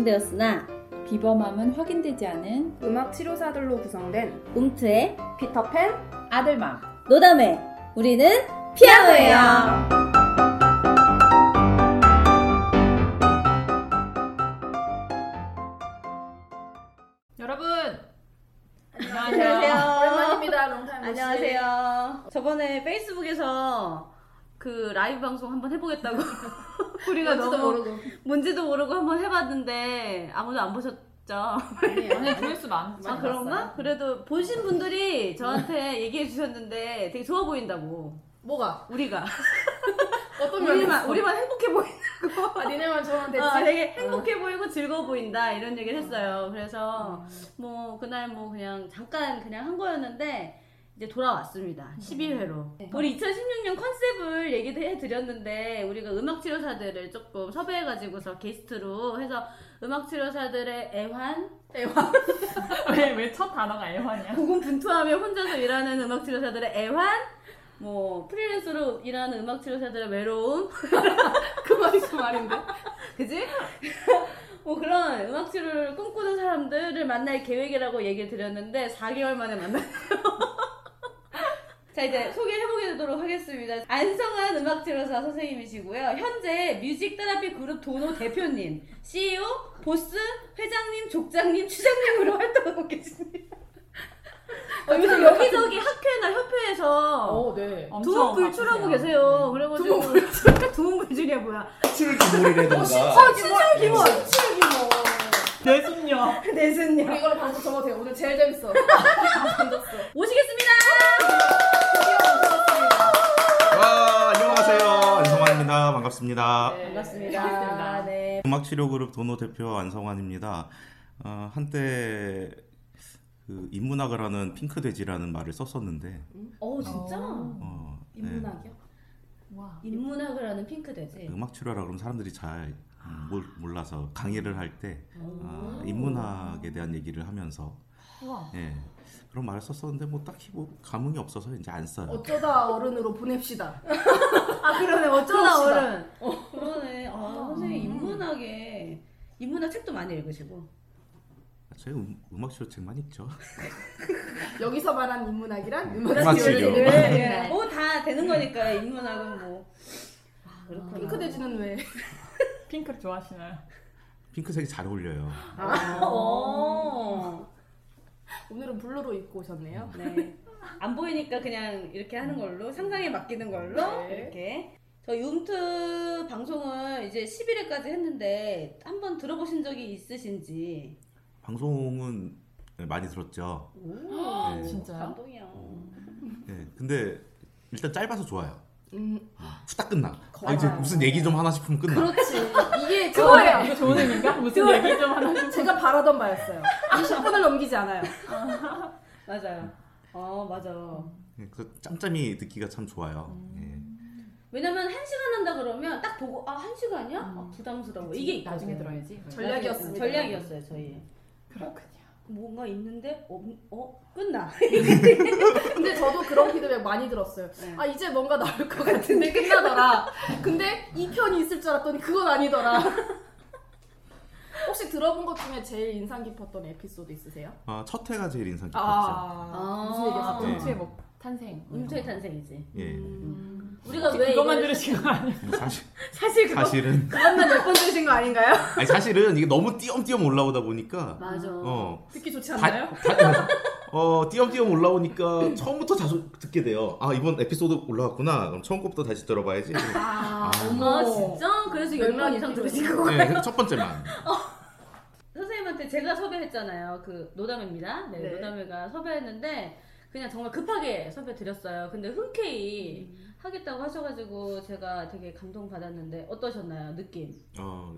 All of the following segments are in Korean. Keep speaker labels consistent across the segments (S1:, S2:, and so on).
S1: 완성되었으나
S2: 비범함은 확인되지 않은
S3: 음악 치료사들로 구성된
S1: 움트의
S3: 피터팬
S2: 아들맘.
S1: 노담회 우리는 피아노예요.
S2: 여러분
S3: 오랜만입니다. 롱타임
S1: 안녕하세요. 저번에 페이스북에서 그 라이브 방송 한번 해보겠다고 우리가
S3: 뭔지도
S1: 너무
S3: 모르고
S1: 뭔지도 모르고 한번 해봤는데 아무도 안 보셨죠?
S2: 아니 조회수 많.
S1: 아 그런가? 그래도 보신 분들이 저한테 얘기해 주셨는데 되게 좋아 보인다고
S3: 뭐가
S1: 우리가
S3: 어떤
S1: 우리만
S3: 면에서?
S1: 우리만 행복해 보인다고
S3: 아 니네만 됐지.
S1: 어, 되게 행복해 보이고 즐거워 보인다 이런 얘기를 했어요. 그래서
S3: 음.
S1: 뭐 그날 뭐 그냥 잠깐 그냥 한 거였는데 이제 돌아왔습니다. 12회로. 우리 2016년 컨셉을 얘기도 해드렸는데 우리가 음악 치료사들을 조금 섭외해가지고서 게스트로 해서 음악 치료사들의 애환,
S2: 왜왜 첫 단어가 애환이야?
S1: 고군분투하며 혼자서 일하는 음악 치료사들의 애환, 뭐 프리랜서로 일하는 음악 치료사들의 외로움,
S3: 그 말이 그 말인데.
S1: 그지? 뭐 그런 음악 치료를 꿈꾸는 사람들을 만날 계획이라고 얘기를 드렸는데 4개월 만에 만났어요. 자 이제 소개해보도록 하겠습니다. 안성환 음악 치료사 선생님이시고요. 현재 뮤직 테라피 그룹 도노 대표님, CEO, 보스, 회장님, 족장님, 추장님으로 활동하고 계십니다. 어, 요즘 여기저기 학회나 협회에서
S3: 어, 네.
S2: 엄청
S1: 두문불출하고
S2: 바쁘세요.
S1: 계세요. 그래가지고 두문불출이야 뭐야?
S4: 칠기몰이라든가
S3: 신청 기본. 신청 기본.
S2: 내 손녀.
S1: 내순요.
S3: 우리 이걸로 방송 접어도 돼. 오늘 제일 재밌어. 던졌어.
S1: 모시겠습니다.
S3: 드디어 오셨습니다.
S4: 와 안녕하세요 반갑습니다
S3: 네.
S1: 반갑습니다.
S2: 반갑습니다.
S1: 네.
S4: 음악치료그룹 도노 대표 안성환입니다 어, 한때 그 인문학을 하는 핑크돼지라는 말을 썼었는데
S1: 어 진짜?
S2: 어.
S4: 어, 네.
S3: 인문학이요?
S2: 와.
S1: 인문학을 하는 핑크돼지.
S4: 음악치료라 그러면 사람들이 잘 음, 몰- 몰라서 강의를 할때
S1: 오.
S4: 아, 인문학에 대한 얘기를 하면서
S2: 와.
S4: 예, 그런 말을 썼었는데 뭐 딱히 뭐 감흥이 없어서 이제 안 써요
S3: 어쩌다 어른으로 보냅시다.
S1: 아 그러네 어쩌다
S3: 그럽시다.
S1: 어른. 그러네. 아 선생님 인문학에 인문학 책도 많이 읽으시고.
S4: 저희 음, 음악 치료 책만 읽죠
S3: 여기서 말한 인문학이란
S4: 음악 치료.
S3: 치료를
S1: 네. 뭐다 되는 거니까 인문학은 뭐. 아 그렇구나.
S3: 핑크 돼지는 왜?
S2: 핑크를 좋아하시나요?
S4: 핑크색이 잘 어울려요
S1: 아, 어.
S3: 오 늘은 블루로 입고 오셨네요.
S1: 네. 안 보이니까 그냥 이렇게 하는 걸로 상상에 맡기는 걸로
S3: 네.
S1: 이렇게 저희 움트 방송을 이제 11회까지 했는데 한번 들어보신 적이 있으신지
S4: 방송은 네, 많이 들었죠
S1: 오
S4: 네.
S2: 진짜요?
S1: 감동이야
S4: 네, 근데 일단 짧아서 좋아요.
S3: 음,
S4: 후딱 끝나. 아, 이제 무슨 얘기 좀 하나 싶으면 끝나.
S3: 그렇지. 이게
S2: 그거예요. 이거 좋은 의미인가? 무슨 얘기 좀 하나.
S3: 제가 바라던 바였어요. 20분을 넘기지 않아요.
S1: 맞아요 어 맞아
S4: 네, 그 짬짬이 듣기가 참 좋아요. 예.
S1: 왜냐면 한 시간 한다 그러면 딱 보고 아 한 시간이야? 아, 부담스러워 이게
S2: 나중에. 들어야지.
S3: 전략이었습니다.
S1: 전략이었어요 저희
S2: 그렇군요.
S1: 뭔가 있는데 어, 어 끝나
S3: 근데 저도 그런 피드백 많이 들었어요.
S1: 네.
S3: 아 이제 뭔가 나올 것 같은데 끝나더라. 근데 이 편이 있을 줄 알았더니 그건 아니더라. 혹시 들어본 것 중에 제일 인상 깊었던 에피소드 있으세요?
S4: 아, 첫 회가 제일 인상 깊었죠.
S3: 아, 무슨 얘기였어요?
S4: 네.
S2: 뭐 탄생.
S1: 음초의 탄생이지
S4: 예.
S1: 음. 우리가 왜
S2: 그것만
S1: 이걸
S2: 들으신 거 아니에요?
S4: 뭐 사실
S1: 사실 그거
S4: 사실은
S1: 그것만 몇 번 들으신 거 아닌가요?
S4: 아니 사실은 이게 너무 띄엄띄엄 올라오다 보니까
S1: 맞아.
S4: 어.
S3: 듣기 좋지
S4: 다,
S3: 않나요?
S4: 다, 어, 띄엄띄엄 올라오니까 처음부터 자주 듣게 돼요. 아, 이번 에피소드 올라왔구나. 그럼 처음 것부터 다시 들어봐야지.
S3: 아,
S4: 아.
S3: 어머.
S1: 아 진짜? 그래서 10번
S3: 맥락이
S1: 이상. 들으신 거
S4: 네, 그래서 첫 번째만.
S1: 선생님한테 제가 섭외했잖아요. 그 노담회입니다. 네,
S3: 네.
S1: 노담회가 섭외했는데 그냥 정말 급하게 섭외 드렸어요. 근데 흔쾌히 하겠다고 하셔가지고 제가 되게 감동 받았는데 어떠셨나요? 느낌?
S4: 어,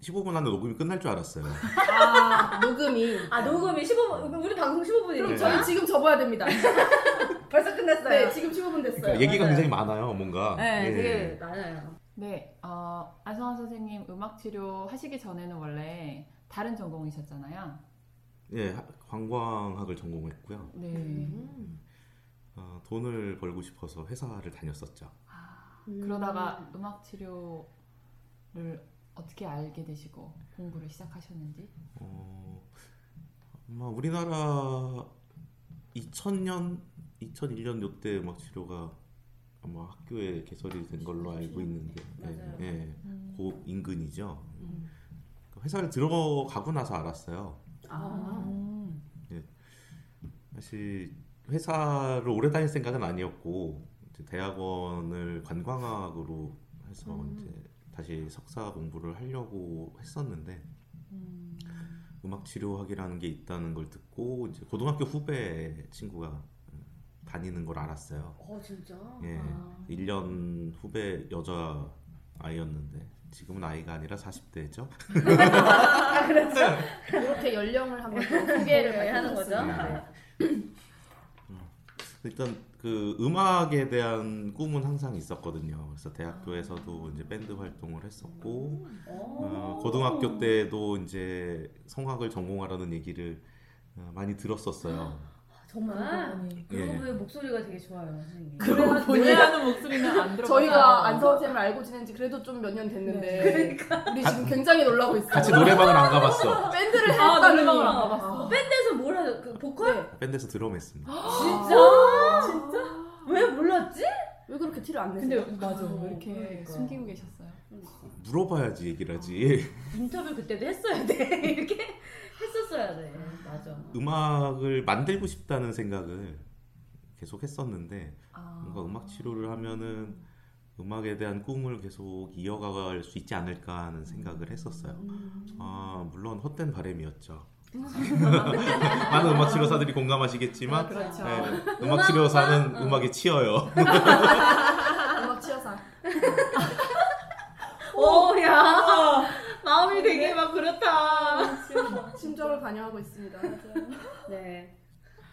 S4: 15분 안에 녹음이 끝날 줄 알았어요.
S3: 아, 녹음이.
S1: 아 녹음이 15분 우리 방송 15분이니까
S3: 그럼
S4: 네.
S3: 저희 지금 접어야 됩니다.
S1: 벌써 끝났어요.
S3: 네, 지금 15분 됐어요.
S4: 그러니까 얘기가
S1: 맞아요.
S4: 굉장히 많아요, 뭔가.
S1: 네,
S4: 예.
S1: 되게 많아요.
S2: 네, 어, 안성환 선생님 음악 치료 하시기 전에는 원래 다른 전공이셨잖아요.
S4: 예, 하- 관광학을 전공했고요.
S2: 네.
S3: 음.
S4: 어, 돈을 벌고 싶어서 회사를 다녔었죠.
S2: 그러다가 음악 치료를 어떻게 알게 되시고 공부를 시작하셨는지?
S4: 어, 아마 우리나라 2000년, 2001년 요때 음악 치료가 아마 학교에 개설이 된 걸로 알고 있는데, 예,
S1: 맞아요.
S4: 예,
S2: 음.
S4: 고 인근이죠. 회사를 들어가고 나서 알았어요.
S1: 아.
S2: 음.
S4: 사실 회사를 오래 다닐 생각은 아니었고 대학원을 관광학으로 해서
S2: 음.
S4: 이제 다시 석사 공부를 하려고 했었는데
S2: 음.
S4: 음악 치료학이라는 게 있다는 걸 듣고 이제 고등학교 후배 친구가 음, 다니는 걸 알았어요.
S1: 어 진짜?
S4: 예,
S1: 아.
S4: 1년 후배 여자 아이였는데 지금은 아이가 아니라 40대죠.
S3: 이렇게 연령을 한번 더 소개를
S1: 네, 하는 거죠. 네.
S4: 일단 그 음악에 대한 꿈은 항상 있었거든요. 그래서 대학교에서도 이제 밴드 활동을 했었고 어, 고등학교 때도 이제 성악을 전공하라는 얘기를 어, 많이 들었었어요.
S1: 정말?
S4: 예.
S1: 그러고 보니 목소리가 되게 좋아요, 선생님.
S3: 그래가지고
S2: 본인하는 목소리는 안 들어.
S3: 저희가 안성원 쌤을 알고 지낸 지 그래도 좀 몇 년 됐는데 우리 지금 굉장히 놀라고 있어요.
S4: 같이 노래방을 안 가봤어.
S3: 밴드를
S2: 아,
S3: 했다니.
S2: 노래방을 안 가봤어.
S1: 밴드에서 뭘 하죠? 그 보컬?
S3: 네.
S4: 밴드에서 드럼 했습니다.
S1: 진짜? 진짜? 왜 몰랐지?
S3: 왜 그렇게 티를 안
S2: 근데
S3: 내세요?
S2: 맞아
S1: 어,
S2: 왜 이렇게
S1: 그러니까.
S2: 숨기고 계셨어요?
S4: 물어봐야지 얘기를 하지.
S1: 인터뷰 그때도 했어야 돼. 이렇게 했었어야 돼. 맞아.
S4: 음악을 만들고 싶다는 생각을 계속 했었는데
S2: 아.
S4: 뭔가 음악 치료를 하면은 음악에 대한 꿈을 계속 이어가갈 수 있지 않을까 하는 생각을 했었어요. 아 물론 헛된 바람이었죠. 많은 음악 치료사들이 공감하시겠지만
S2: 그렇죠.
S4: 네, 음악 치료사는
S1: 어.
S4: 음악에 치여요.
S3: 음악 치어사.
S1: 오, 야. 마음이 되게 막 그렇다.
S3: 친절을 반영하고 있습니다.
S1: 네.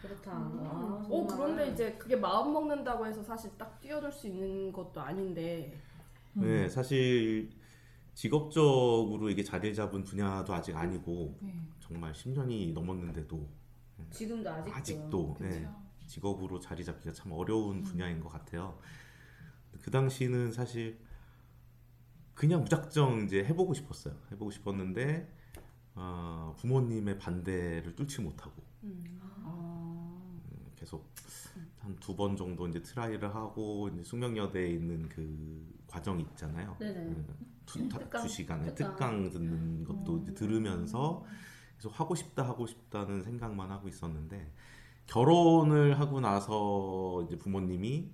S1: 그렇다. 와,
S3: 어
S1: 정말.
S3: 그런데 이제 그게 마음 먹는다고 해서 사실 딱 뛰어들 수 있는 것도 아닌데
S4: 네, 사실 직업적으로 이게 자리를 잡은 분야도 아직 아니고
S2: 네.
S4: 정말 10년이 넘었는데도
S1: 지금도 아직도.
S4: 아직도 네. 직업으로 자리 잡기가 참 어려운 분야인 것 같아요. 그 당시는 사실 그냥 무작정 이제 해보고 싶었어요. 해보고 싶었는데 어, 부모님의 반대를 뚫지 못하고
S2: 아.
S4: 계속 한 두 번 정도 이제 try를 하고 이제 숙명여대에 있는 그 과정 있잖아요.
S1: 네네.
S4: 그 두, 타-
S1: 특강.
S4: 두 시간에
S1: 특강.
S4: 특강 듣는 것도 이제 들으면서 계속 하고 싶다 하고 싶다는 생각만 하고 있었는데 결혼을 하고 나서 이제 부모님이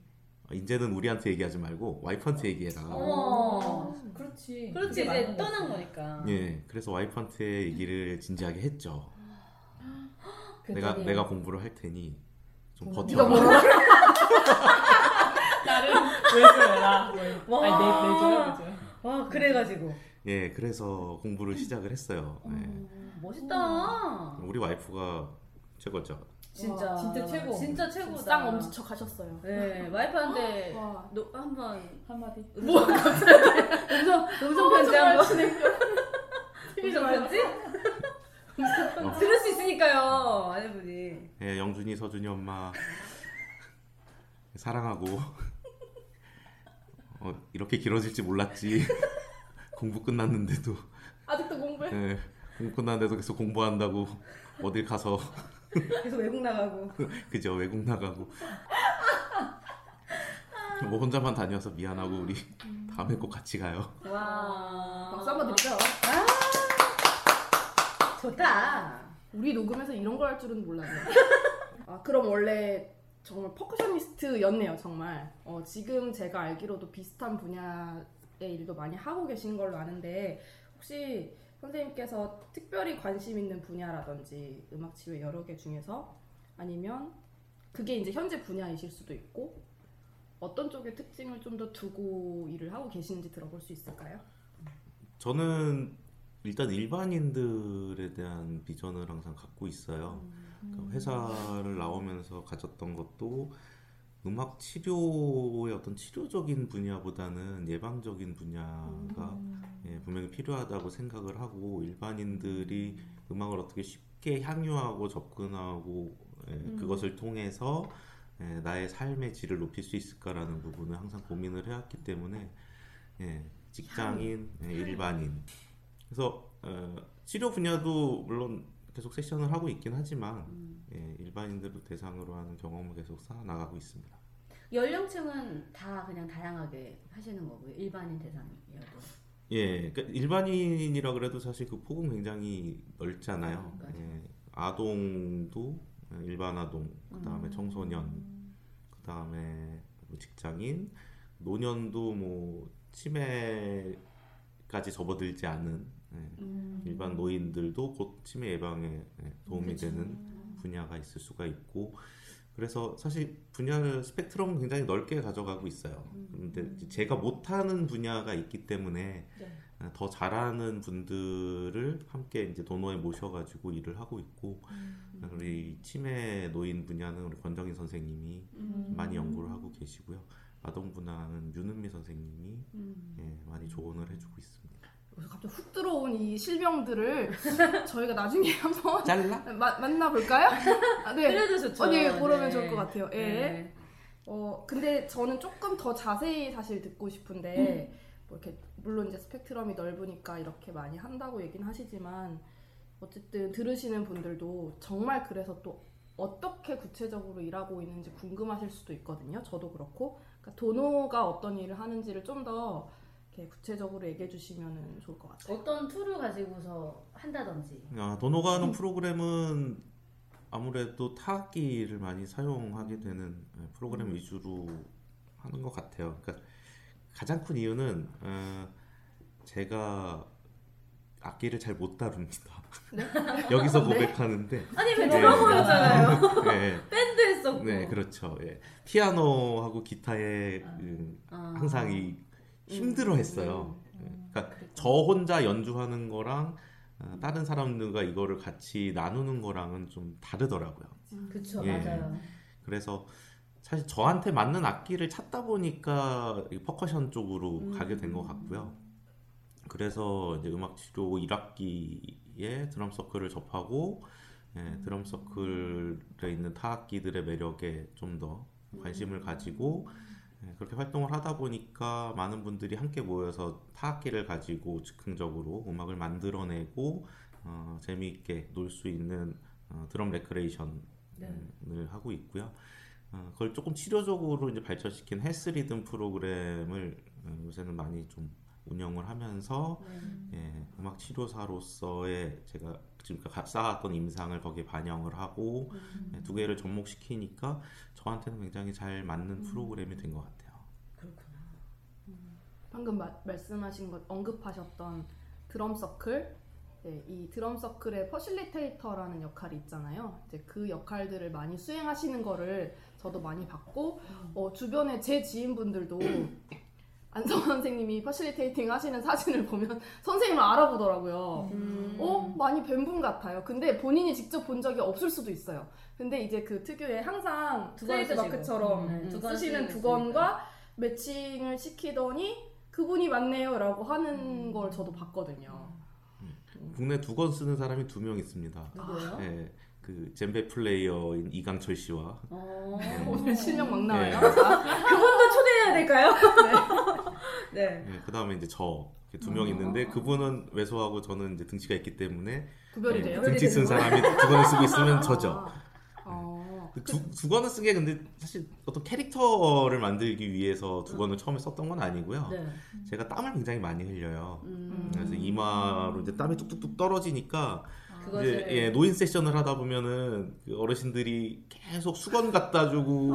S4: 이제는 우리한테 얘기하지 말고 와이프한테 얘기해라.
S1: 어머.
S2: 그렇지.
S1: 그렇지,
S2: 그게
S1: 이제 떠난. 거니까.
S4: 예, 그래서 와이프한테 얘기를 진지하게 했죠. 내가 내가 공부를 할 테니 좀.
S3: 뭐라
S2: 나를 왜줘라.
S1: 와.
S2: 아니 내.
S1: 와, 그래가지고.
S4: 예, 그래서 공부를 시작을 했어요. 예.
S1: 음, 멋있다.
S4: 우리 와이프가 최고죠.
S1: 진짜.
S2: 와, 진짜 최고.
S1: 진짜 최고다.
S3: 쌍 엄지척 하셨어요.
S1: 네, 와이프한테
S3: 와.
S1: 노, 한번
S2: 한마디.
S1: 음성 음성 음성 편지 한번 음성 편지
S4: 어.
S1: 들을 수 있으니까요 아내분이
S4: 예, 영준이, 서준이 엄마 사랑하고 어, 이렇게 길어질지 몰랐지. 공부 끝났는데도
S3: 아직도 공부해?
S4: 예, 공부 끝났는데도 계속 공부한다고 어딜 가서
S1: 계속 외국 나가고
S4: 그죠 외국 나가고 뭐 혼자만 다녀서 미안하고 우리 다음에 꼭 같이 가요.
S1: 와
S3: 박수 한번 드리죠.
S1: 좋다
S3: 우리 녹음에서 이런 걸 할 줄은 몰랐네요. 아, 그럼 원래 정말 퍼커셔니스트였네요, 정말. 어, 지금 제가 알기로도 비슷한 분야의 일도 많이 하고 계신 걸로 아는데 혹시 선생님께서 특별히 관심 있는 분야라든지 음악 치료 여러 개 중에서 아니면 그게 이제 현재 분야이실 수도 있고 어떤 쪽의 특징을 좀 더 두고 일을 하고 계시는지 들어볼 수 있을까요?
S4: 저는 일단 일반인들에 대한 비전을 항상 갖고 있어요. 그러니까 회사를 나오면서 가졌던 것도 음악 치료의 어떤 치료적인 분야보다는 예방적인 분야가 예, 분명히 필요하다고 생각을 하고 일반인들이 음악을 어떻게 쉽게 향유하고 접근하고 예, 그것을 통해서 예, 나의 삶의 질을 높일 수 있을까라는 부분을 항상 고민을 해왔기 때문에 예, 직장인, 예, 일반인. 그래서 어, 치료 분야도 물론 계속 세션을 하고 있긴 하지만
S1: 음.
S4: 예, 일반인들도 대상으로 하는 경험을 계속 쌓아 나가고 있습니다.
S1: 연령층은 다 그냥 다양하게 하시는 거고요. 일반인 대상이어도.
S4: 예, 그러니까 일반인이라 그래도 사실 그 폭은 굉장히 넓잖아요.
S1: 아.
S4: 예, 아동도 예, 일반 아동, 그 다음에
S1: 음.
S4: 청소년, 그 다음에 직장인, 노년도 뭐 치매까지 접어들지 않은 예,
S1: 음.
S4: 일반 노인들도 곧 치매 예방에 예, 도움이
S1: 그쵸.
S4: 되는 분야가 있을 수가 있고 그래서 사실 분야 스펙트럼은 굉장히 넓게 가져가고 있어요. 근데 이제 제가 못하는 분야가 있기 때문에
S1: 네.
S4: 어, 더 잘하는 분들을 함께 이제 도노에 모셔가지고 일을 하고 있고 우리 치매 노인 분야는 우리 권정희 선생님이
S1: 음.
S4: 많이 연구를 하고 계시고요. 아동 분야는 윤은미 선생님이
S1: 음.
S4: 예, 많이 조언을 해주고 있습니다.
S3: 그래서 갑자기 훅 들어온 이 실명들을 저희가 나중에 한번
S4: 잘라?
S3: 마- 만나볼까요? 아, 네.
S1: 그래도 좋죠.
S3: 어, 네, 그러면
S1: 네.
S3: 좋을 것 같아요. 예.
S1: 네.
S3: 어, 근데 저는 조금 더 자세히 사실 듣고 싶은데,
S1: 음.
S3: 뭐 이렇게, 물론 이제 스펙트럼이 넓으니까 이렇게 많이 한다고 얘기는 하시지만, 어쨌든 들으시는 분들도 정말 그래서 또 어떻게 구체적으로 일하고 있는지 궁금하실 수도 있거든요. 저도 그렇고. 그러니까 도노가 어떤 일을 하는지를 좀더 이렇게 구체적으로 얘기해 주시면 좋을 것 같아요.
S1: 어떤 tool을 가지고서 한다든지.
S4: 아, 도노가 하는 프로그램은 아무래도 타악기를 많이 사용하게 되는 예, 프로그램 위주로 하는 것 같아요. 그러니까 가장 큰 이유는 어, 제가 악기를 잘 못 다룹니다. 여기서 고백하는데
S1: 아니 왜
S4: 네.
S1: 드러머였잖아요.
S4: 네,
S1: 밴드 했었고.
S4: 네 그렇죠. 예. 피아노하고 기타에
S1: 아.
S4: 음,
S1: 아.
S4: 항상 이 힘들어했어요.
S1: 음.
S4: 예. 그러니까 저 혼자 연주하는 거랑 어, 다른 사람들과 이거를 같이 나누는 거랑은 좀 다르더라고요.
S1: 그쵸
S4: 예.
S1: 맞아요.
S4: 그래서 사실 저한테 맞는 악기를 찾다 보니까 이 퍼커션 쪽으로
S1: 음.
S4: 가게 된 것 같고요. 그래서 이제 음악 치료 1학기에 drum circle을 접하고 예, drum circle에 있는 타악기들의 매력에 좀 더 관심을 가지고 예, 그렇게 활동을 하다 보니까 많은 분들이 함께 모여서 타악기를 가지고 즉흥적으로 음악을 만들어내고 어, 재미있게 놀 수 있는 어, 드럼 레크레이션을
S1: 네.
S4: 하고 있고요. 어, 그걸 조금 치료적으로 이제 발전시킨 HealthRhythms 프로그램을 어, 요새는 많이 좀 운영을 하면서
S1: 네.
S4: 예, 음악 치료사로서의 제가 지금까지 쌓았던 임상을 거기에 반영을 하고
S1: 음.
S4: 예, 두 개를 접목시키니까 저한테는 굉장히 잘 맞는 프로그램이 된 것 같아요.
S1: 그렇구나.
S3: 방금 마- 말씀하신 것 언급하셨던 drum circle 네, 이 drum circle의 facilitator라는 역할이 있잖아요. 이제 그 역할들을 많이 수행하시는 거를 저도 많이 봤고 어, 주변에 제 지인분들도 안성 선생님이 facilitating 하시는 사진을 보면 선생님을 알아보더라고요.
S1: 음.
S3: 어 많이 뵌 분 같아요. 근데 본인이 직접 본 적이 없을 수도 있어요. 근데 이제 그 특유의 항상
S1: 두건
S3: 트레이드마크처럼
S1: 음, 네, 두건
S3: 쓰시는 두건과 매칭을 시키더니 그분이 맞네요 라고 하는
S1: 음.
S3: 걸 저도 봤거든요.
S4: 국내 두건 쓰는 사람이 두 명 있습니다.
S1: 누구예요?
S4: 예, 그 젬베 플레이어인 이강철 씨와
S1: 어.
S3: 오늘 실명 막 나와요.
S4: 네.
S3: 자,
S1: 그분도 초대해야 될까요? 네.
S4: 예, 그다음에 이제 저 두명 있는데 그분은 왜소하고 저는 이제 등치가 있기 때문에
S3: 구별이
S4: 예,
S3: 돼요.
S4: 등치 쓴 사람이 두 권을 쓰고 있으면 저죠.
S3: 아, 어.
S4: 그 두, 두 권을 쓴 게 근데 사실 어떤 캐릭터를 만들기 위해서 두 권을 처음에 썼던 건 아니고요.
S1: 네.
S4: 제가 땀을 굉장히 많이 흘려요.
S1: 음.
S4: 그래서 이마로 이제 땀이 뚝뚝뚝 떨어지니까
S1: 그것을
S4: 이제 예, 노인 세션을 하다 보면은 그 어르신들이 계속 수건 갖다 주고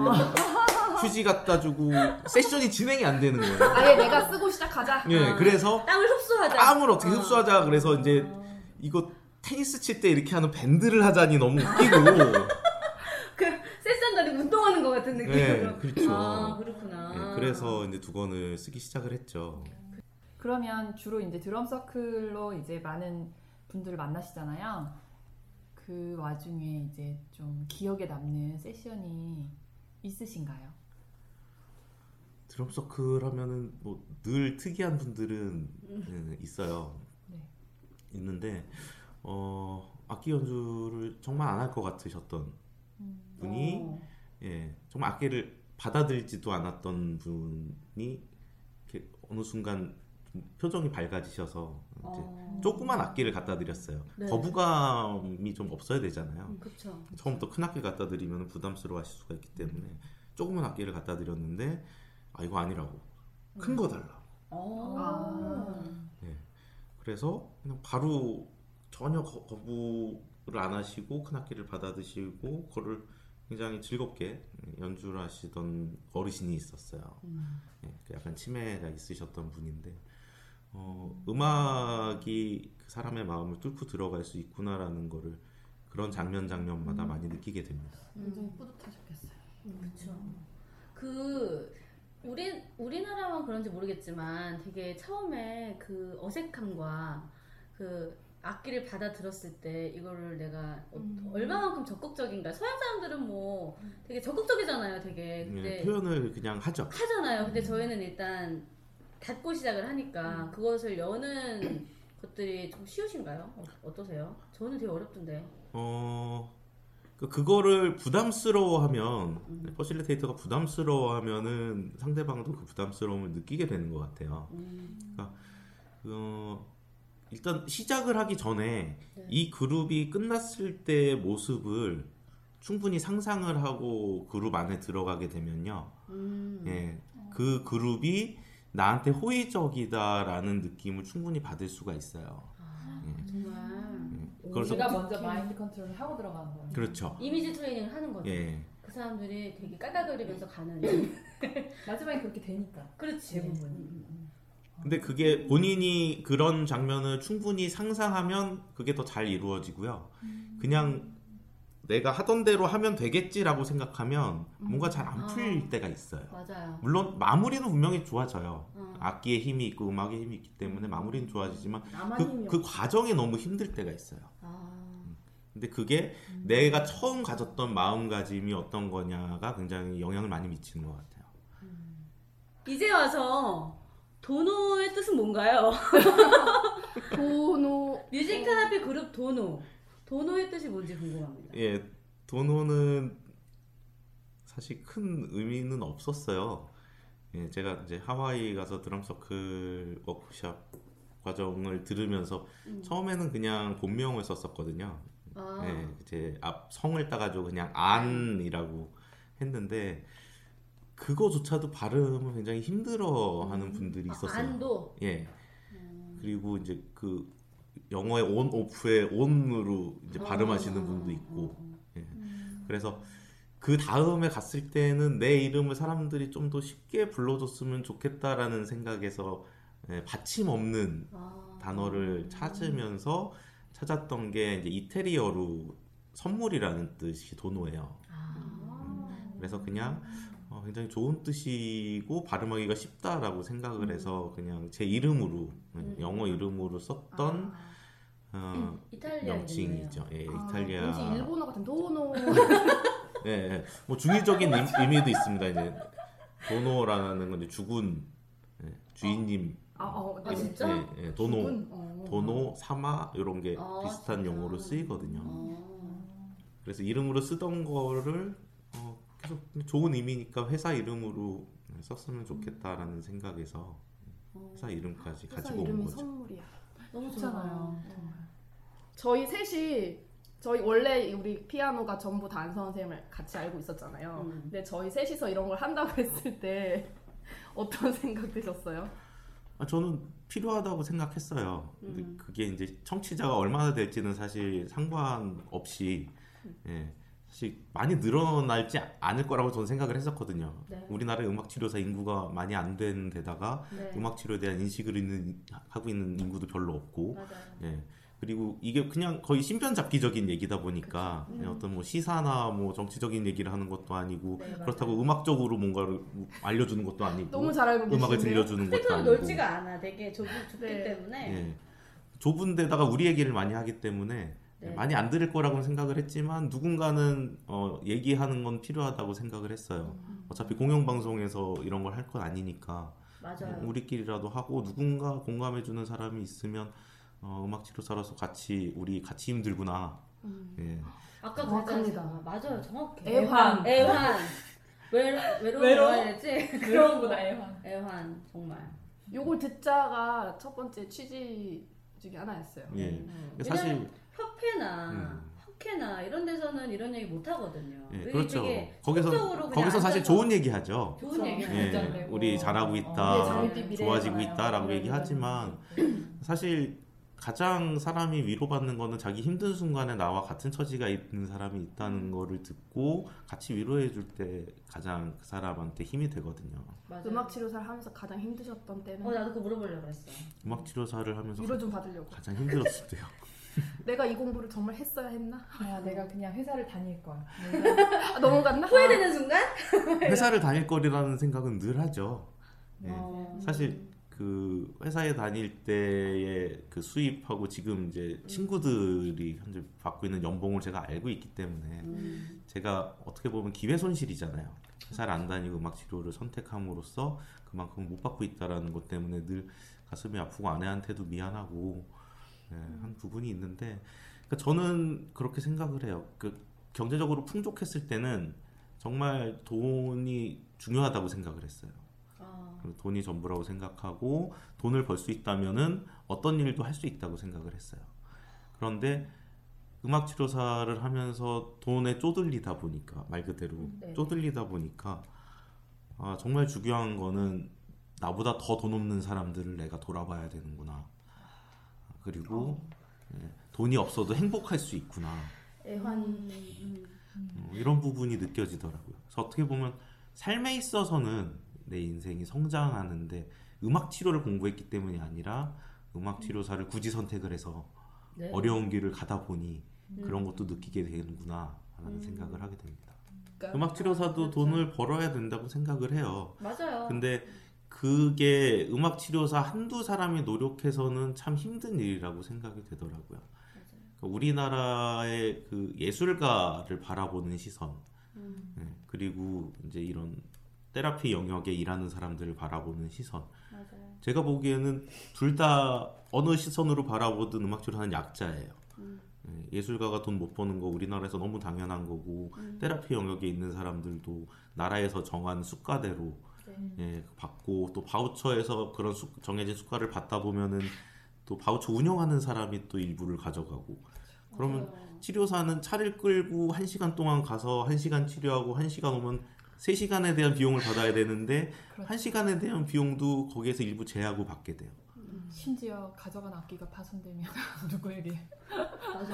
S4: 휴지 갖다 주고 세션이 진행이 안 되는 거예요.
S3: 아예 내가 쓰고 시작하자.
S4: 예,
S1: 아.
S4: 그래서
S1: 땀을 흡수하자.
S4: 땀을 어떻게
S1: 어.
S4: 흡수하자 그래서 이제
S1: 어.
S4: 이거 테니스 칠 때 이렇게 하는 밴드를 하자니 너무 웃기고
S1: 그 세션들이 운동하는 것 같은 느낌으로.
S4: 네, 그렇죠.
S1: 아 그렇구나.
S4: 예, 그래서 이제 두 권을 쓰기 시작을 했죠.
S2: 그러면 주로 이제 드럼 서클로 이제 많은 분들을 만나시잖아요. 그 와중에 이제 좀 기억에 남는 세션이 있으신가요?
S4: 드럼 서클 하면은 뭐 늘 특이한 분들은 예, 있어요.
S2: 네.
S4: 있는데 어 악기 연주를 정말 안 할 것 같으셨던 분이
S1: 어.
S4: 예 정말 악기를 받아들지도 않았던 분이 이렇게 어느 순간 표정이 밝아지셔서 이제
S1: 어.
S4: 조그만 악기를 갖다 드렸어요.
S1: 네.
S4: 거부감이 좀 없어야 되잖아요.
S1: 음, 그쵸.
S4: 처음부터 큰 악기 갖다 드리면 부담스러워하실 수가 있기 때문에 조그만 악기를 갖다 드렸는데 아 이거 아니라고 큰 거 달라.
S1: 어.
S2: 아.
S4: 그래서 그냥 바로 전혀 거, 거부를 안 하시고 큰 악기를 받아 드시고 그거를 굉장히 즐겁게 연주를 하시던 어르신이 있었어요.
S1: 음.
S4: 예, 그 약간 치매가 있으셨던 분인데 어, 음악이 그 사람의 마음을 뚫고 들어갈 수 있구나라는 거를 그런 장면 장면마다 많이 느끼게 됩니다.
S3: 굉장히 뿌듯하셨겠어요.
S1: 그렇죠. 그 우리 우리나라만 그런지 모르겠지만 되게 처음에 그 어색함과 그 악기를 받아 들었을 때 이거를 내가 어-
S3: 음.
S1: 얼마만큼 적극적인가 서양 사람들은 뭐 되게 적극적이잖아요 되게
S4: 예,
S1: 근데
S4: 표현을 그냥 하죠.
S1: 하잖아요 근데 저희는 일단 닫고 시작을 하니까 그것을 여는 것들이 좀 쉬우신가요? 어, 어떠세요? 저는 되게 어렵던데
S4: 어, 그 그거를 부담스러워하면
S1: 음.
S4: 퍼실리테이터가 부담스러워하면은 상대방도 그 부담스러움을 느끼게 되는 것 같아요.
S1: 음.
S4: 어, 일단 시작을 하기 전에
S1: 네.
S4: 이 그룹이 끝났을 때의 모습을 충분히 상상을 하고 그룹 안에 들어가게 되면요.
S1: 음.
S4: 예, 그 그룹이 나한테 호의적이다라는 느낌을 충분히 받을 수가 있어요.
S1: 아,
S4: 예.
S1: 정말
S4: 예. 그래서
S2: 제가 먼저 마인드 컨트롤을 하고 들어가는 거예요.
S4: 그렇죠.
S1: 이미지 트레이닝을 하는 거죠.
S4: 예.
S1: 그 사람들이 되게 깔깔거리면서 가는.
S2: 마지막에 그렇게 되니까.
S1: 그렇지.
S2: 대부분.
S1: 음, 음,
S4: 근데 그게 본인이 그런 장면을 충분히 상상하면 그게 더 잘 이루어지고요. 그냥 내가 하던 대로 하면 되겠지라고 생각하면 뭔가 잘 안 풀릴
S1: 아.
S4: 때가 있어요.
S1: 음. 맞아요.
S4: 물론 마무리는 분명히 좋아져요.
S1: 어.
S4: 악기에 힘이 있고 음악에 힘이 있기 때문에 마무리는 좋아지지만 그, 그 과정이 너무 힘들 때가 있어요.
S1: 아,
S4: 근데 그게 내가 처음 가졌던 마음가짐이 어떤 거냐가 굉장히 영향을 많이 미치는 것 같아요.
S1: 이제 와서 도노의 뜻은 뭔가요?
S3: 도노
S1: 뮤직 테라피 그룹 도노. 도노의 뜻이 뭔지 궁금합니다.
S4: 예, 도노는 사실 큰 의미는 없었어요. 예, 제가 이제 하와이 가서 드럼 서클 워크숍 과정을 들으면서
S1: 음.
S4: 처음에는 그냥 본명을 썼었거든요.
S1: 아,
S4: 예, 이제 앞 성을 따가지고 그냥 안이라고 했는데 그거조차도 발음을 굉장히 힘들어하는 분들이
S1: 아,
S4: 있었어요.
S1: 안도.
S4: 예.
S1: 음.
S4: 그리고 이제 그 영어의 온 오프의 온으로 이제 발음하시는
S1: 어,
S4: 분도
S1: 어,
S4: 있고. 예. 그래서 그 다음에 갔을 때는 내 이름을 사람들이 좀 더 쉽게 불러줬으면 좋겠다라는 생각에서 예, 받침 없는
S1: 아.
S4: 단어를 찾으면서 찾았던 게 이제 이태리어로 선물이라는 뜻이 도노예요.
S1: 아.
S4: 그래서 그냥 어, 굉장히 좋은 뜻이고 발음하기가 쉽다라고 생각을 해서 그냥 제 이름으로 예,
S1: 음.
S4: 영어 이름으로 썼던 어,
S1: 이탈리아
S4: 명칭이죠. 예,
S3: 아,
S4: 이탈리아.
S3: 일본어 같은 도노
S4: 예, 예. 뭐 중의적인 의- 의미도 있습니다. 이제 도노라는 건 죽은 예, 주인님.
S3: 아, 어,
S1: 아, 진짜?
S4: 예, 예, 도노?
S3: 어.
S4: 도노, 사마 이런 게
S1: 아,
S4: 비슷한? 용어로 쓰이거든요.
S1: 어.
S4: 그래서 이름으로 쓰던 거를 어, 계속 좋은 의미니까 회사 이름으로 썼으면 좋겠다라는 생각에서 회사 이름까지
S3: 회사
S4: 가지고 온
S3: 이름이
S4: 거죠.
S3: 선물이야.
S1: 너무
S2: 좋잖아요.
S1: 좋잖아요.
S3: 저희 셋이 저희 원래 우리 피아노가 전부 다 안선 선생님을 같이 알고 있었잖아요.
S1: 음.
S3: 근데 저희 셋이서 이런 걸 한다고 했을 때 어떤 생각 드셨어요?
S4: 아, 저는 필요하다고 생각했어요. 근데
S1: 음.
S4: 그게 이제 청취자가 얼마나 될지는 사실 상관없이 예, 사실 많이 늘어날지 않을 거라고 저는 생각을 했었거든요.
S1: 네.
S4: 우리나라의 음악 치료사 인구가 많이 안 되는 데다가
S1: 네.
S4: 음악 치료에 대한 인식을 있는 하고 있는 인구도 별로 없고
S1: 맞아요.
S4: 예. 그리고 이게 그냥 거의 신변잡기적인 얘기다 보니까 예, 어떤 뭐 시사나 뭐 정치적인 얘기를 하는 것도 아니고
S1: 네,
S4: 그렇다고 음악적으로 뭔가를 알려주는 것도 아니고
S3: 너무 잘 알고 계시네요.
S4: 음악을 들려주는 것도 아니고
S1: 넓지가 않아. 되게 좁, 좁기
S3: 네.
S1: 때문에.
S4: 예. 좁은 데다가 우리 얘기를 많이 하기 때문에
S1: 네.
S4: 많이 안 들을 거라고 생각을 했지만 누군가는 어, 얘기하는 건 필요하다고 생각을 했어요.
S1: 음.
S4: 어차피 공영 방송에서 이런 걸 할 건 아니니까
S1: 맞아요.
S4: 우리끼리라도 하고 누군가 공감해 주는 사람이 있으면 어, 음악 치료사로서 같이 우리 같이 힘들구나.
S3: 음.
S4: 예.
S1: 아까
S3: 정확합니다.
S1: 그랬잖아요. 맞아요. 정확해.
S3: 애환.
S1: 애환. 외로, 외로운
S2: 외로워?
S1: 애환이지?
S2: 그런구나 애환.
S1: 애환. 정말.
S3: 요걸 듣자가 첫 번째 취지 중에 하나였어요.
S4: 예.
S3: 음.
S4: 사실
S1: 협회나
S4: 음.
S1: 학회나 이런 데서는 이런 얘기 못 하거든요.
S4: 예, 그렇죠. 거기서 거기서 사실 좋은 얘기 하죠.
S1: 좋은
S3: 그렇죠.
S1: 얘기.
S2: 예.
S1: 하죠.
S4: 우리 잘하고
S2: 어,
S4: 있다.
S3: 네, 장밋빛 미래에
S4: 좋아지고. 있다라고 얘기하지만
S2: 이런
S4: 사실 가장 사람이 위로받는 거는 자기 힘든 순간에 나와 같은 처지가 있는 사람이 있다는 거를 듣고 같이 위로해 줄 때 가장 그 사람한테 힘이 되거든요.
S1: 맞아요.
S3: 음악 치료사를 하면서 가장 힘드셨던 때는
S1: 어 나도 그거 물어보려고 했어.
S4: 음악 치료사를 하면서
S3: 위로 좀 받으려고.
S4: 가장 힘들었을 때요.
S3: 내가 이 공부를 정말 했어야 했나?
S2: 아, 내가 그냥 회사를 다닐 걸.
S3: 아, 넘어갔나?
S1: 후회되는 순간?
S4: 회사를 다닐 거리라는 생각은 늘 하죠. 네.
S1: 어.
S4: 사실 그 회사에 다닐 때의 그 수입하고 지금 이제 친구들이 현재 받고 있는 연봉을 제가 알고 있기 때문에
S1: 음.
S4: 제가 어떻게 보면 기회 손실이잖아요. 회사를 안 다니고 음악 치료를 선택함으로써 그만큼 못 받고 있다라는 것 때문에 늘 가슴이 아프고 아내한테도 미안하고 예, 한 부분이 있는데 그러니까 저는 그렇게 생각을 해요. 그 경제적으로 풍족했을 때는 정말 돈이 중요하다고 생각을 했어요. 돈이 전부라고 생각하고 돈을 벌 수 있다면은 어떤 일도 할 수 있다고 생각을 했어요. 그런데 음악 치료사를 하면서 돈에 쪼들리다 보니까 말 그대로
S1: 네.
S4: 쪼들리다 보니까 아, 정말 중요한 거는 나보다 더 돈 없는 사람들을 내가 돌아봐야 되는구나. 그리고 예, 돈이 없어도 행복할 수 있구나.
S3: 애환이
S4: 어, 이런 부분이 느껴지더라고요. 그래서 어떻게 보면 삶에 있어서는 내 인생이 성장하는데 음악 치료를 공부했기 때문이 아니라 음악 치료사를 굳이 선택을 해서
S1: 네.
S4: 어려운 길을 가다 보니 그런 것도 느끼게 되는구나라는 생각을 하게 됩니다.
S3: 그러니까
S4: 음악 치료사도
S1: 그렇죠.
S4: 돈을 벌어야 된다고 생각을 해요.
S1: 맞아요.
S4: 근데 그게 음악 치료사 한두 사람이 노력해서는 참 힘든 일이라고 생각이 되더라고요. 그러니까 우리나라의 그 예술가를 바라보는 시선,
S1: 음.
S4: 네, 그리고 이제 이런 테라피 영역에 일하는 사람들을 바라보는 시선.
S1: 맞아요.
S4: 제가 보기에는 둘 다 어느 시선으로 바라보든 음악 치료사는 약자예요.
S1: 음.
S4: 네, 예술가가 돈 못 버는 거 우리나라에서 너무 당연한 거고
S1: 음.
S4: 테라피 영역에 있는 사람들도 나라에서 정한 수가대로
S1: 네.
S4: 예, 받고 또 바우처에서 그런 수- 정해진 수가를 받다 보면은 또 바우처 운영하는 사람이 또 일부를 가져가고 그러면
S1: 맞아요.
S4: 치료사는 차를 끌고 한 시간 동안 가서 한 시간 치료하고 한 시간 오면 세 시간에 대한 비용을 받아야 되는데
S2: 그렇죠.
S4: 한 시간에 대한 비용도 거기에서 일부 제하고 받게 돼요.
S2: 심지어 가져간 악기가 파손되면 누구에게.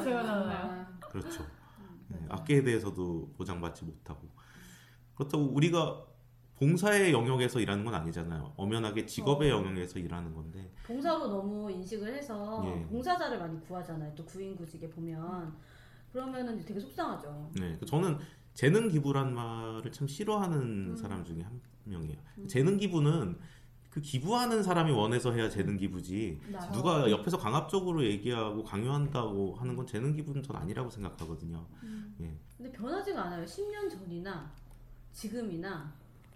S2: 세워놔요.
S4: 그렇죠.
S1: 음.
S4: 예, 악기에 대해서도 보장받지 못하고 그렇다고 우리가 봉사의 영역에서 일하는 건 아니잖아요. 엄연하게 직업의
S1: 어.
S4: 영역에서 일하는 건데
S1: 봉사로 너무 인식을 해서
S4: 예.
S1: 봉사자를 많이 구하잖아요. 또 구인구직에 보면 그러면은 되게 속상하죠.
S4: 네, 그 저는 재능 기부란 말을 참 싫어하는
S1: 음.
S4: 사람 중에 한 명이에요. 재능 기부는 그 기부하는 사람이 원해서 해야 재능 기부지.
S1: 나.
S4: 누가 옆에서 강압적으로 얘기하고 강요한다고 하는 건 재능 기부는 전 아니라고 생각하거든요. 예.
S1: 근데 변하지가 않아요. 10년 전이나 지금이나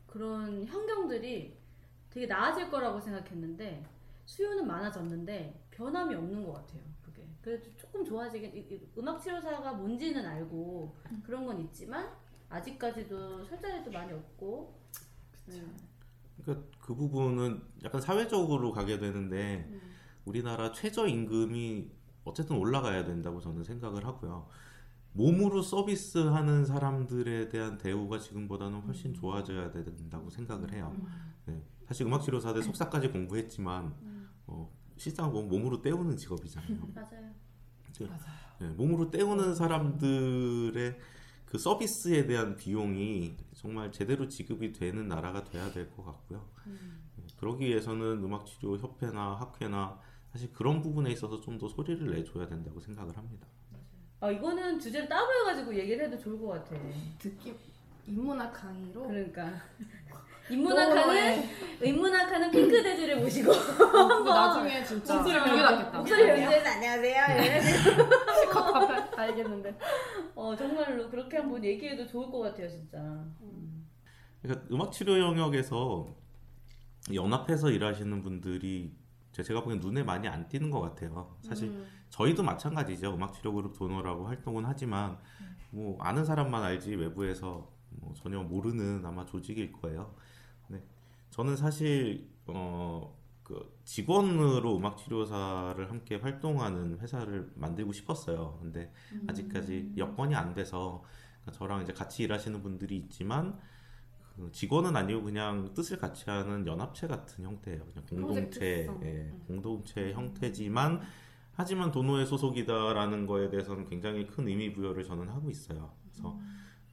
S1: 그런 환경들이 되게 나아질 거라고 생각했는데 수요는 많아졌는데 변함이 없는 것 같아요. 그래도 조금 좋아지긴 음악 치료사가 뭔지는 알고 그런 건 있지만 아직까지도 술자리도 많이 없고 음,
S4: 그러니까 그 부분은 약간 사회적으로 가게 되는데
S1: 음.
S4: 우리나라 최저 임금이 어쨌든 올라가야 된다고 저는 생각을 하고요. 몸으로 서비스하는 사람들에 대한 대우가 지금보다는 훨씬 좋아져야 된다고 생각을 해요. 네. 사실 음악 치료사들 석사까지 공부했지만 어, 실상 보면 몸으로 때우는 직업이잖아요.
S1: 맞아요.
S2: 맞아요.
S4: 네, 몸으로 때우는 사람들의 그 서비스에 대한 비용이 정말 제대로 지급이 되는 나라가 돼야 될 것 같고요.
S1: 음.
S4: 네, 그러기 위해서는 음악치료 협회나 학회나 사실 그런 부분에 있어서 좀 더 소리를 내줘야 된다고 생각을 합니다.
S1: 아 이거는 주제를 따로 해가지고 얘기를 해도 좋을 것 같아.
S3: 듣기 인문학 강의로
S1: 그러니까 인문학하는 인문학하는 핑크 대주를 모시고
S3: 그거 나중에 진짜
S2: 목소리 변경.
S3: 낫겠다.
S1: 목소리 연주해서 안녕하세요.
S3: 알겠는데.
S1: 어 정말로 그렇게 한번 얘기해도 좋을 것 같아요 진짜.
S4: 그러니까 음악 치료 영역에서 연합해서 일하시는 분들이 제- 제가 보기엔 눈에 많이 안 띄는 것 같아요. 사실
S1: 음.
S4: 저희도 마찬가지죠. 음악 치료 그룹 도너라고 활동은 하지만 뭐 아는 사람만 알지 외부에서 뭐 전혀 모르는 아마 조직일 거예요. 네. 저는 사실 어 그 직원으로 음악 치료사를 함께 활동하는 회사를 만들고 싶었어요. 근데 아직까지 여건이 안 돼서 그러니까 저랑 이제 같이 일하시는 분들이 있지만 그 직원은 아니고 그냥 뜻을 같이 하는 연합체 같은 형태예요. 그냥 공동체. 예, 공동체 형태지만 하지만 도노의 소속이다라는 거에 대해서는 굉장히 큰 의미 부여를 저는 하고 있어요. 그래서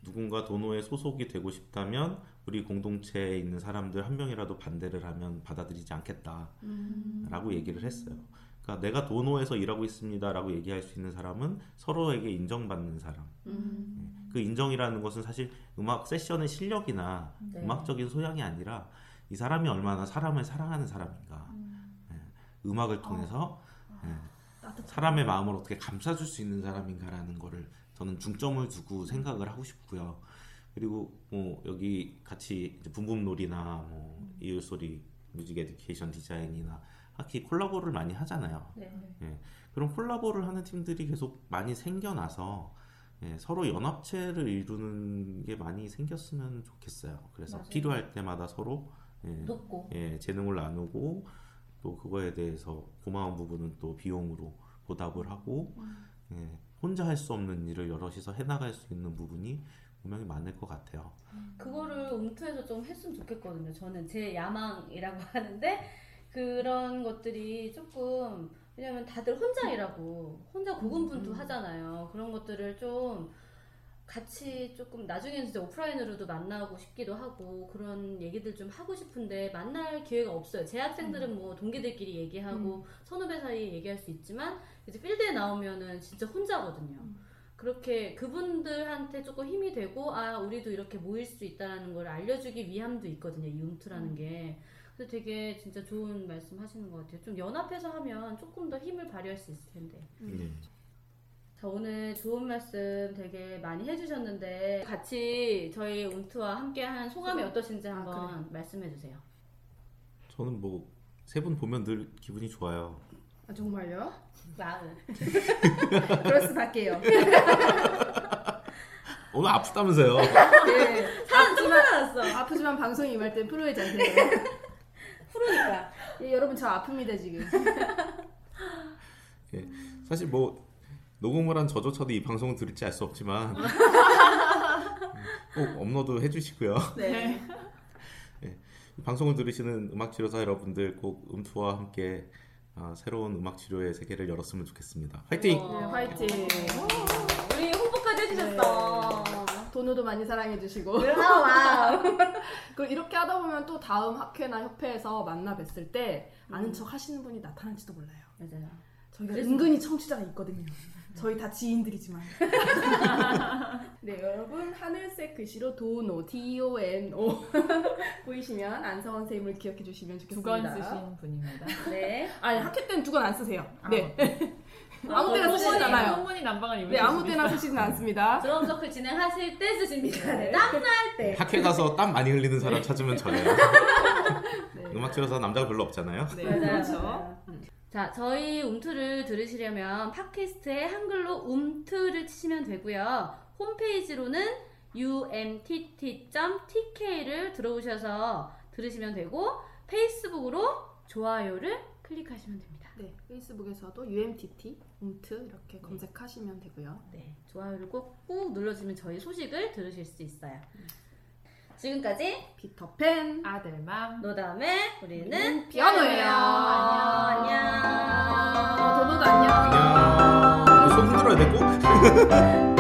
S4: 누군가 도노에 소속이 되고 싶다면 우리 공동체에 있는 사람들 한 명이라도 반대를 하면 받아들이지 않겠다라고 얘기를 했어요. 그러니까 내가 도노에서 일하고 있습니다라고 얘기할 수 있는 사람은 서로에게 인정받는 사람.
S1: 음.
S4: 그 인정이라는 것은 사실 음악 세션의 실력이나
S1: 네.
S4: 음악적인 소양이 아니라 이 사람이 얼마나 사람을 사랑하는 사람인가. 예, 음악을 통해서 예,
S3: 따뜻한
S4: 사람의 마음을 어떻게 감싸줄 수 있는 사람인가라는 거를 저는 중점을 두고 생각을 하고 싶고요. 그리고 뭐 여기 같이 붐붐놀이나 뭐 이웃소리 뮤직 에듀케이션 디자인이나 하키 콜라보를 많이 하잖아요.
S1: 네.
S4: 그런 콜라보를 하는 팀들이 계속 많이 생겨나서 예, 서로 연합체를 이루는 게 많이 생겼으면 좋겠어요. 그래서
S1: 맞아요.
S4: 필요할 때마다 서로 예, 예, 재능을 나누고 또 그거에 대해서 고마운 부분은 또 비용으로 보답을 하고 예, 혼자 할 수 없는 일을 여럿이서 해나갈 수 있는 부분이 분명히 많을 것 같아요.
S1: 그거를 움트에서 좀 했으면 좋겠거든요. 저는 제 야망이라고 하는데 그런 것들이 조금 왜냐면 다들 혼자 일하고 혼자 고군분투 하잖아요. 그런 것들을 좀 같이 조금 나중에는 진짜 오프라인으로도 만나고 싶기도 하고 그런 얘기들 좀 하고 싶은데 만날 기회가 없어요. 제 학생들은 뭐 동기들끼리 얘기하고 선후배 사이에 얘기할 수 있지만 이제 필드에 나오면은 진짜 혼자거든요. 그렇게 그분들한테 조금 힘이 되고 아 우리도 이렇게 모일 수 있다라는 걸 알려주기 위함도 있거든요 이 움트라는 게. 그래서 되게 진짜 좋은 말씀 하시는 것 같아요. 좀 연합해서 하면 조금 더 힘을 발휘할 수 있을 텐데.
S4: 예.
S1: 자 오늘 좋은 말씀 되게 많이 해주셨는데 같이 저희 움트와 함께한 소감이 어떠신지
S3: 아,
S1: 한번 말씀해 주세요.
S4: 저는 뭐 세 분 보면 늘 기분이 좋아요.
S3: 아, 정말요?
S1: 마음
S3: 그럴 수밖에요.
S4: 오늘 아프다면서요?
S3: 네.
S1: 사람 좀 살아났어
S3: 아프지만 방송이 임할 땐 프로이지 않나요?
S1: 프로니까
S3: 예, 여러분 저 아픕니다 지금.
S4: 사실 뭐 녹음을 한 저조차도 이 방송을 들을지 알 수 없지만 꼭 업로드 해주시고요.
S1: 네.
S4: 이 방송을 들으시는 음악 치료사 여러분들 꼭 음투와 함께 아, 새로운 음악 치료의 세계를 열었으면 좋겠습니다. 화이팅!
S1: 어.
S3: 네, 화이팅.
S1: 우리 홍보까지 해주셨어
S3: 도노도 많이 사랑해 주시고.
S1: wow
S3: 그 이렇게 하다 보면 또 다음 학회나 협회에서 만나 뵀을 때 아는 척 하시는 분이 나타날지도 몰라요.
S1: 맞아요
S3: 저희가
S1: 그래서-
S3: 은근히 청취자가 있거든요. 저희 다 지인들이지만. 네, 여러분 하늘색 글씨로 도노 D O N O 보이시면 안성원 선생님을 기억해 주시면
S2: 두
S3: 좋겠습니다.
S2: 건 쓰신 분입니다.
S1: 네
S3: 아니 학회 때는 두건 안 쓰세요.
S2: 아,
S3: 네, 아무 때나
S2: 소문이-
S3: 쓰시잖아요.
S2: 소문이 난방을 입으실
S3: 네, 아무
S2: 수
S3: 때나. 쓰시진 않습니다.
S1: 드럼 서클 진행하실 때 쓰십니다. 네, 땀날 때.
S4: 학회 가서 땀 많이 흘리는 사람 찾으면 저예요.
S3: 네.
S4: 음악 치료사 남자가 별로 없잖아요.
S3: 네,
S1: 맞아요.
S3: 그렇죠.
S1: 자, 저희 움트를 들으시려면 팟캐스트에 한글로 움트를 치시면 되고요. 홈페이지로는 umtt.tk를 들어오셔서 들으시면 되고 페이스북으로 좋아요를 클릭하시면 됩니다.
S3: 네, 페이스북에서도 UMTT, 움트 이렇게 검색하시면 되고요.
S1: 네, 좋아요를 꼭 꾹 눌러주면 저희 소식을 들으실 수 있어요. 지금까지
S3: 피터팬
S2: 아들맘
S1: 노담의 우리는
S3: 우리는 피아노예요.
S1: 안녕. 안녕.
S3: 어, 도노도 안녕.
S4: 안녕. 손 흔들어야 돼 꼭?